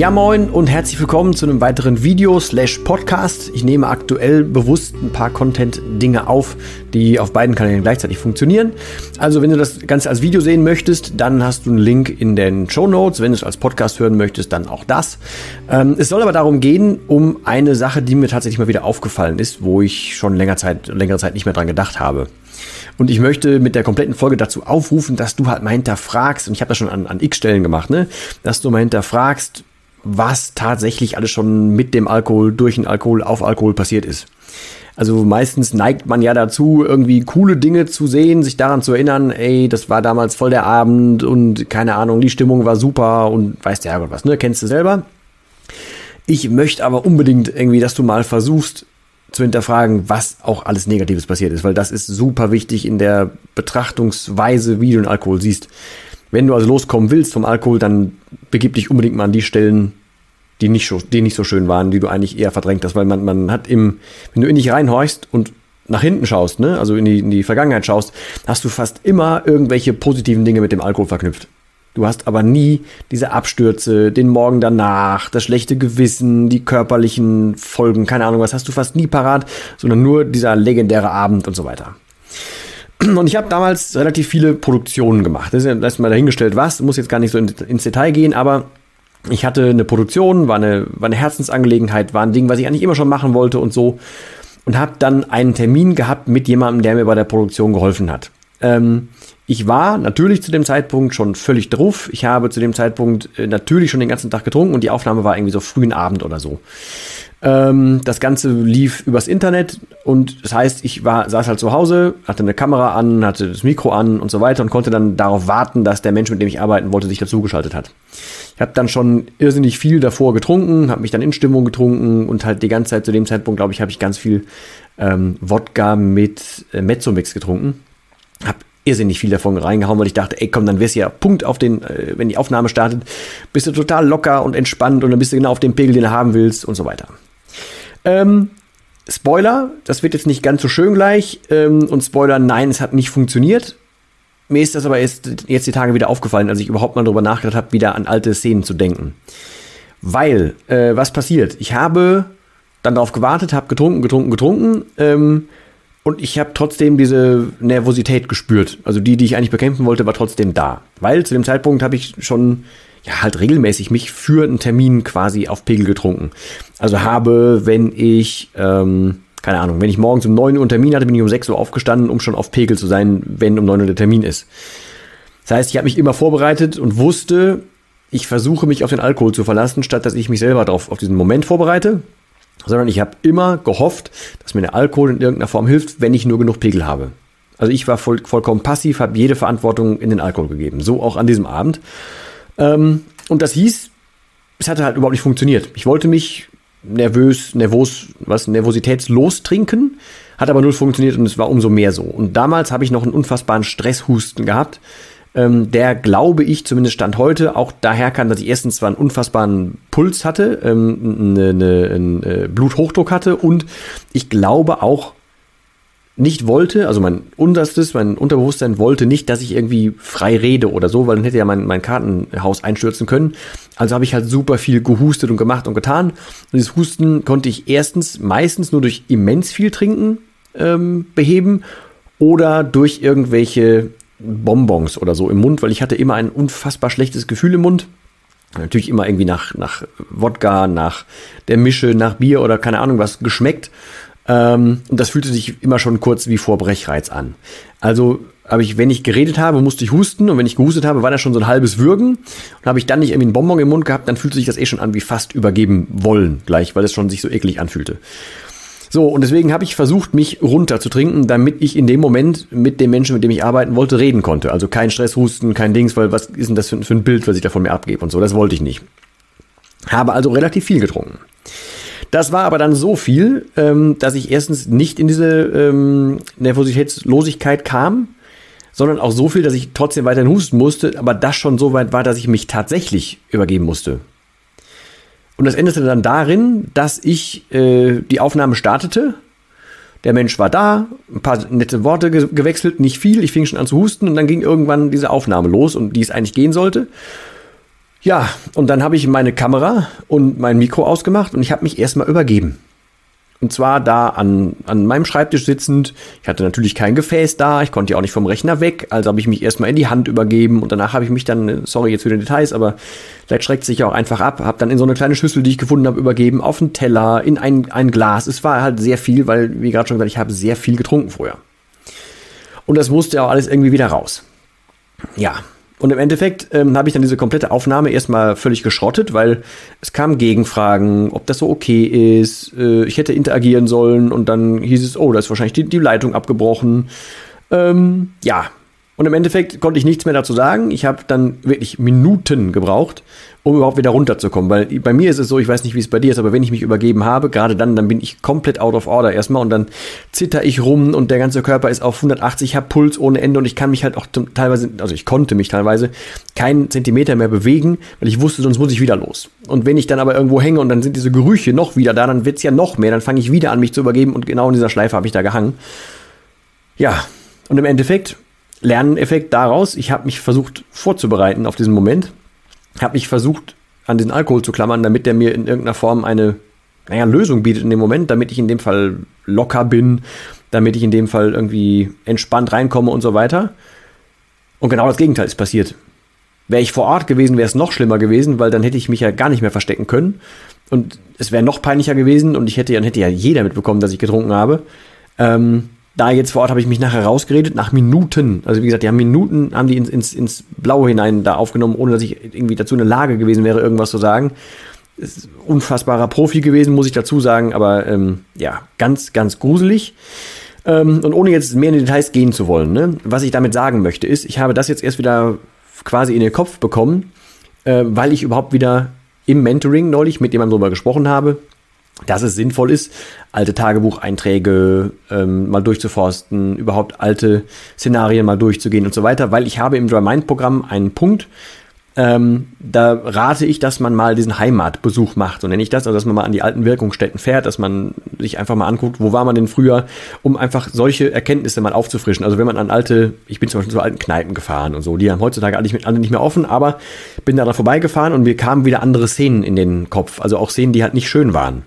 Ja moin und herzlich willkommen zu einem weiteren Video slash Podcast. Ich nehme aktuell bewusst ein paar Content-Dinge auf, die auf beiden Kanälen gleichzeitig funktionieren. Also wenn du das Ganze als Video sehen möchtest, dann hast du einen Link in den Show Notes. Wenn du es als Podcast hören möchtest, dann auch das. Ähm, es soll aber darum gehen, um eine Sache, die mir tatsächlich mal wieder aufgefallen ist, wo ich schon länger Zeit, längere Zeit nicht mehr dran gedacht habe. Und ich möchte mit der kompletten Folge dazu aufrufen, dass du halt mal hinterfragst, und ich habe das schon an, an x Stellen gemacht, ne, dass du mal hinterfragst, was tatsächlich alles schon mit dem Alkohol, durch den Alkohol, auf Alkohol passiert ist. Also meistens neigt man ja dazu, irgendwie coole Dinge zu sehen, sich daran zu erinnern, ey, das war damals voll der Abend und keine Ahnung, die Stimmung war super und weiß der Herrgott was, ne? Kennst du selber. Ich möchte aber unbedingt irgendwie, dass du mal versuchst zu hinterfragen, was auch alles Negatives passiert ist, weil das ist super wichtig in der Betrachtungsweise, wie du den Alkohol siehst. Wenn du also loskommen willst vom Alkohol, dann begib dich unbedingt mal an die Stellen, die nicht so, die nicht so schön waren, die du eigentlich eher verdrängt hast, weil man, man hat im, wenn du in dich reinhorchst und nach hinten schaust, ne, also in die, in die Vergangenheit schaust, hast du fast immer irgendwelche positiven Dinge mit dem Alkohol verknüpft. Du hast aber nie diese Abstürze, den Morgen danach, das schlechte Gewissen, die körperlichen Folgen, keine Ahnung was, hast du fast nie parat, sondern nur dieser legendäre Abend und so weiter. Und ich habe damals relativ viele Produktionen gemacht. Das ist ja erstmal dahingestellt, was, muss jetzt gar nicht so ins Detail gehen, aber ich hatte eine Produktion, war eine, war eine Herzensangelegenheit, war ein Ding, was ich eigentlich immer schon machen wollte und so. Und habe dann einen Termin gehabt mit jemandem, der mir bei der Produktion geholfen hat. Ähm, ich war natürlich zu dem Zeitpunkt schon völlig drauf. Ich habe zu dem Zeitpunkt äh, natürlich schon den ganzen Tag getrunken und die Aufnahme war irgendwie so frühen Abend oder so. Ähm, das Ganze lief übers Internet und das heißt, ich war, saß halt zu Hause, hatte eine Kamera an, hatte das Mikro an und so weiter und konnte dann darauf warten, dass der Mensch, mit dem ich arbeiten wollte, sich dazugeschaltet hat. Ich habe dann schon irrsinnig viel davor getrunken, habe mich dann in Stimmung getrunken und halt die ganze Zeit zu dem Zeitpunkt, glaube ich, habe ich ganz viel ähm, Wodka mit äh, Mezzomix getrunken. Hab irrsinnig viel davon reingehauen, weil ich dachte, ey, komm, dann du ja Punkt auf den, äh, wenn die Aufnahme startet, bist du total locker und entspannt und dann bist du genau auf dem Pegel, den du haben willst und so weiter. Ähm, Spoiler, das wird jetzt nicht ganz so schön gleich. Ähm, und Spoiler, nein, es hat nicht funktioniert. Mir ist das aber jetzt, jetzt die Tage wieder aufgefallen, als ich überhaupt mal darüber nachgedacht habe, wieder an alte Szenen zu denken. Weil, äh, was passiert? Ich habe dann darauf gewartet, habe getrunken, getrunken, getrunken. Ähm, und ich habe trotzdem diese Nervosität gespürt. Also die, die ich eigentlich bekämpfen wollte, war trotzdem da. Weil zu dem Zeitpunkt habe ich schon ja, halt regelmäßig mich für einen Termin quasi auf Pegel getrunken. Also habe, wenn ich, ähm, keine Ahnung, wenn ich morgens um 9 Uhr einen Termin hatte, bin ich um 6 Uhr aufgestanden, um schon auf Pegel zu sein, wenn um 9 Uhr der Termin ist. Das heißt, ich habe mich immer vorbereitet und wusste, ich versuche mich auf den Alkohol zu verlassen, statt dass ich mich selber darauf auf diesen Moment vorbereite, sondern ich habe immer gehofft, dass mir der Alkohol in irgendeiner Form hilft, wenn ich nur genug Pegel habe. Also ich war voll, vollkommen passiv, habe jede Verantwortung in den Alkohol gegeben. So auch an diesem Abend. Ähm, und das hieß, es hatte halt überhaupt nicht funktioniert. Ich wollte mich nervös, nervos, was, nervositätslos trinken, hat aber null funktioniert und es war umso mehr so. Und damals habe ich noch einen unfassbaren Stresshusten gehabt, ähm, der, glaube ich, zumindest Stand heute, auch daher kann, dass ich erstens zwar einen unfassbaren Puls hatte, ähm, eine, eine, einen äh, Bluthochdruck hatte und ich glaube auch nicht wollte, also mein Unterstes, mein Unterbewusstsein wollte nicht, dass ich irgendwie frei rede oder so, weil dann hätte ja mein, mein Kartenhaus einstürzen können. Also habe ich halt super viel gehustet und gemacht und getan. Und dieses Husten konnte ich erstens meistens nur durch immens viel Trinken ähm, beheben oder durch irgendwelche Bonbons oder so im Mund, weil ich hatte immer ein unfassbar schlechtes Gefühl im Mund. Natürlich immer irgendwie nach, nach Wodka, nach der Mische, nach Bier oder keine Ahnung was geschmeckt. Ähm, und das fühlte sich immer schon kurz wie vor Brechreiz an. Also habe ich, wenn ich geredet habe, musste ich husten und wenn ich gehustet habe, war das schon so ein halbes Würgen und habe ich dann nicht irgendwie einen Bonbon im Mund gehabt, dann fühlte sich das eh schon an wie fast übergeben wollen gleich, weil es schon sich so eklig anfühlte. So, und deswegen habe ich versucht, mich runterzutrinken, damit ich in dem Moment mit dem Menschen, mit dem ich arbeiten wollte, reden konnte. Also kein Stress, Husten, kein Dings, weil was ist denn das für, für ein Bild, was ich da von mir abgebe und so. Das wollte ich nicht. Habe also relativ viel getrunken. Das war aber dann so viel, ähm, dass ich erstens nicht in diese ähm, Nervositätslosigkeit kam, sondern auch so viel, dass ich trotzdem weiterhin husten musste, aber das schon so weit war, dass ich mich tatsächlich übergeben musste. Und das endete dann darin, dass ich äh, die Aufnahme startete. Der Mensch war da, ein paar nette Worte ge gewechselt, nicht viel. Ich fing schon an zu husten und dann ging irgendwann diese Aufnahme los, um die es eigentlich gehen sollte. Ja, und dann habe ich meine Kamera und mein Mikro ausgemacht und ich habe mich erstmal übergeben. Und zwar da an, an meinem Schreibtisch sitzend. Ich hatte natürlich kein Gefäß da, ich konnte ja auch nicht vom Rechner weg, also habe ich mich erstmal in die Hand übergeben und danach habe ich mich dann, sorry jetzt für die Details, aber vielleicht schreckt sich ja auch einfach ab, habe dann in so eine kleine Schüssel, die ich gefunden habe, übergeben, auf einen Teller, in ein, ein Glas. Es war halt sehr viel, weil, wie gerade schon gesagt, ich habe sehr viel getrunken vorher. Und das musste ja auch alles irgendwie wieder raus. Ja, und im Endeffekt ähm, habe ich dann diese komplette Aufnahme erstmal völlig geschrottet, weil es kamen Gegenfragen, ob das so okay ist. Äh, ich hätte interagieren sollen und dann hieß es, oh, da ist wahrscheinlich die, die Leitung abgebrochen. Ähm, ja, und im Endeffekt konnte ich nichts mehr dazu sagen. Ich habe dann wirklich Minuten gebraucht, um überhaupt wieder runterzukommen. Weil bei mir ist es so, ich weiß nicht, wie es bei dir ist, aber wenn ich mich übergeben habe, gerade dann, dann bin ich komplett out of order erstmal und dann zitter ich rum und der ganze Körper ist auf 180, ich habe Puls ohne Ende und ich kann mich halt auch teilweise, also ich konnte mich teilweise keinen Zentimeter mehr bewegen, weil ich wusste, sonst muss ich wieder los. Und wenn ich dann aber irgendwo hänge und dann sind diese Gerüche noch wieder da, dann wird es ja noch mehr, dann fange ich wieder an, mich zu übergeben und genau in dieser Schleife habe ich da gehangen. Ja, und im Endeffekt Lerneffekt daraus, ich habe mich versucht vorzubereiten auf diesen Moment, habe mich versucht an diesen Alkohol zu klammern, damit der mir in irgendeiner Form eine naja, Lösung bietet in dem Moment, damit ich in dem Fall locker bin, damit ich in dem Fall irgendwie entspannt reinkomme und so weiter. Und genau das Gegenteil ist passiert. Wäre ich vor Ort gewesen, wäre es noch schlimmer gewesen, weil dann hätte ich mich ja gar nicht mehr verstecken können. Und es wäre noch peinlicher gewesen und ich hätte, dann hätte ja jeder mitbekommen, dass ich getrunken habe. Ähm, da jetzt vor Ort habe ich mich nachher rausgeredet, nach Minuten. Also wie gesagt, die haben Minuten, haben die ins, ins, ins Blaue hinein da aufgenommen, ohne dass ich irgendwie dazu in der Lage gewesen wäre, irgendwas zu sagen. Ist unfassbarer Profi gewesen, muss ich dazu sagen, aber ähm, ja, ganz, ganz gruselig. Ähm, und ohne jetzt mehr in die Details gehen zu wollen, ne? was ich damit sagen möchte, ist, ich habe das jetzt erst wieder quasi in den Kopf bekommen, äh, weil ich überhaupt wieder im Mentoring neulich mit jemandem darüber gesprochen habe, dass es sinnvoll ist, alte Tagebucheinträge ähm, mal durchzuforsten, überhaupt alte Szenarien mal durchzugehen und so weiter, weil ich habe im Dry Mind Programm einen Punkt, ähm, da rate ich, dass man mal diesen Heimatbesuch macht, so nenne ich das, also dass man mal an die alten Wirkungsstätten fährt, dass man sich einfach mal anguckt, wo war man denn früher, um einfach solche Erkenntnisse mal aufzufrischen. Also wenn man an alte, ich bin zum Beispiel zu alten Kneipen gefahren und so, die haben heutzutage alle nicht, alle nicht mehr offen, aber bin da vorbeigefahren und mir kamen wieder andere Szenen in den Kopf, also auch Szenen, die halt nicht schön waren.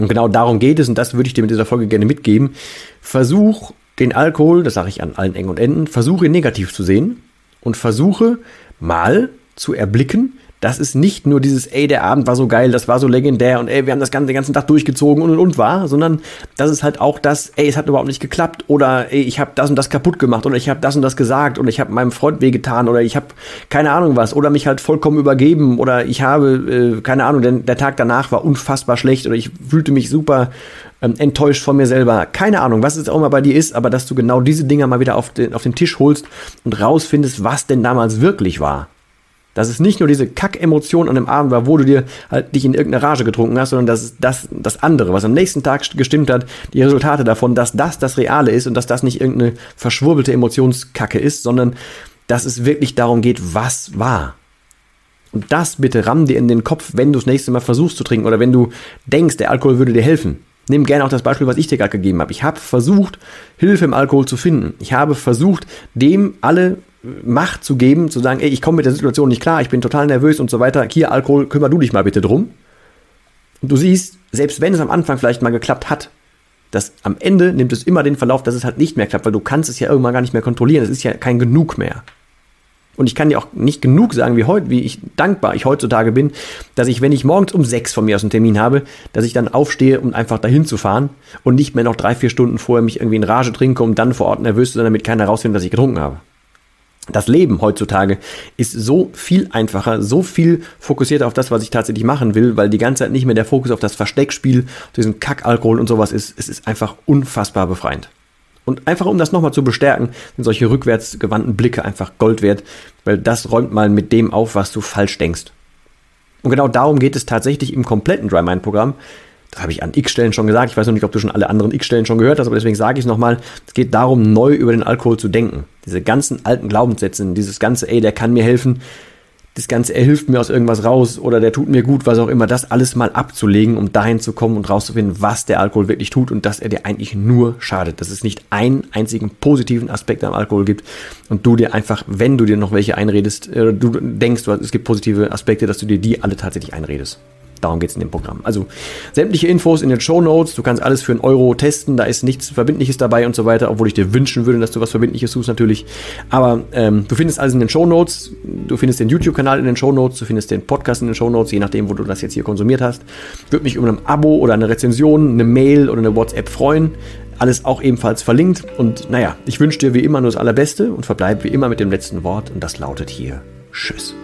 Und genau darum geht es, und das würde ich dir mit dieser Folge gerne mitgeben. Versuch den Alkohol, das sage ich an allen Engen und Enden, versuche negativ zu sehen und versuche mal zu erblicken, das ist nicht nur dieses, ey, der Abend war so geil, das war so legendär und ey, wir haben das ganze, den ganzen Tag durchgezogen und und und war, sondern das ist halt auch das, ey, es hat überhaupt nicht geklappt oder ey, ich habe das und das kaputt gemacht oder ich habe das und das gesagt oder ich habe meinem Freund wehgetan oder ich habe keine Ahnung was oder mich halt vollkommen übergeben oder ich habe, äh, keine Ahnung, denn der Tag danach war unfassbar schlecht oder ich fühlte mich super ähm, enttäuscht von mir selber. Keine Ahnung, was es auch immer bei dir ist, aber dass du genau diese Dinger mal wieder auf den, auf den Tisch holst und rausfindest, was denn damals wirklich war. Dass es nicht nur diese Kack-Emotion an dem Abend war, wo du dir halt dich in irgendeine Rage getrunken hast, sondern dass das, das andere, was am nächsten Tag gestimmt hat, die Resultate davon, dass das das Reale ist und dass das nicht irgendeine verschwurbelte Emotionskacke ist, sondern dass es wirklich darum geht, was war. Und das bitte ramm dir in den Kopf, wenn du das nächste Mal versuchst zu trinken oder wenn du denkst, der Alkohol würde dir helfen. Nimm gerne auch das Beispiel, was ich dir gerade gegeben habe. Ich habe versucht, Hilfe im Alkohol zu finden. Ich habe versucht, dem alle Macht zu geben, zu sagen, ey, ich komme mit der Situation nicht klar, ich bin total nervös und so weiter. Hier, Alkohol, kümmer du dich mal bitte drum. Und du siehst, selbst wenn es am Anfang vielleicht mal geklappt hat, dass am Ende nimmt es immer den Verlauf, dass es halt nicht mehr klappt, weil du kannst es ja irgendwann gar nicht mehr kontrollieren. Es ist ja kein Genug mehr. Und ich kann dir auch nicht genug sagen, wie heute, wie ich dankbar ich heutzutage bin, dass ich, wenn ich morgens um sechs von mir aus einen Termin habe, dass ich dann aufstehe, um einfach dahin zu fahren und nicht mehr noch drei, vier Stunden vorher mich irgendwie in Rage trinke, um dann vor Ort nervös zu sein, damit keiner rausfindet, dass ich getrunken habe. Das Leben heutzutage ist so viel einfacher, so viel fokussierter auf das, was ich tatsächlich machen will, weil die ganze Zeit nicht mehr der Fokus auf das Versteckspiel, diesen Kackalkohol und sowas ist. Es ist einfach unfassbar befreiend. Und einfach um das nochmal zu bestärken, sind solche rückwärtsgewandten Blicke einfach Gold wert, weil das räumt mal mit dem auf, was du falsch denkst. Und genau darum geht es tatsächlich im kompletten Dry Mind Programm. Das habe ich an x Stellen schon gesagt. Ich weiß noch nicht, ob du schon alle anderen x Stellen schon gehört hast, aber deswegen sage ich es nochmal. Es geht darum, neu über den Alkohol zu denken. Diese ganzen alten Glaubenssätze, dieses ganze, ey, der kann mir helfen, das Ganze, er hilft mir aus irgendwas raus oder der tut mir gut, was auch immer, das alles mal abzulegen, um dahin zu kommen und rauszufinden, was der Alkohol wirklich tut und dass er dir eigentlich nur schadet. Dass es nicht einen einzigen positiven Aspekt am Alkohol gibt und du dir einfach, wenn du dir noch welche einredest, äh, du denkst, es gibt positive Aspekte, dass du dir die alle tatsächlich einredest. Darum geht es in dem Programm. Also sämtliche Infos in den Show Notes. Du kannst alles für einen Euro testen. Da ist nichts Verbindliches dabei und so weiter, obwohl ich dir wünschen würde, dass du was Verbindliches tust natürlich. Aber ähm, du findest alles in den Show Notes. Du findest den YouTube-Kanal in den Show Notes. Du findest den Podcast in den Show Notes, je nachdem, wo du das jetzt hier konsumiert hast. Würde mich über ein Abo oder eine Rezension, eine Mail oder eine WhatsApp freuen. Alles auch ebenfalls verlinkt. Und naja, ich wünsche dir wie immer nur das Allerbeste und verbleibe wie immer mit dem letzten Wort. Und das lautet hier Tschüss.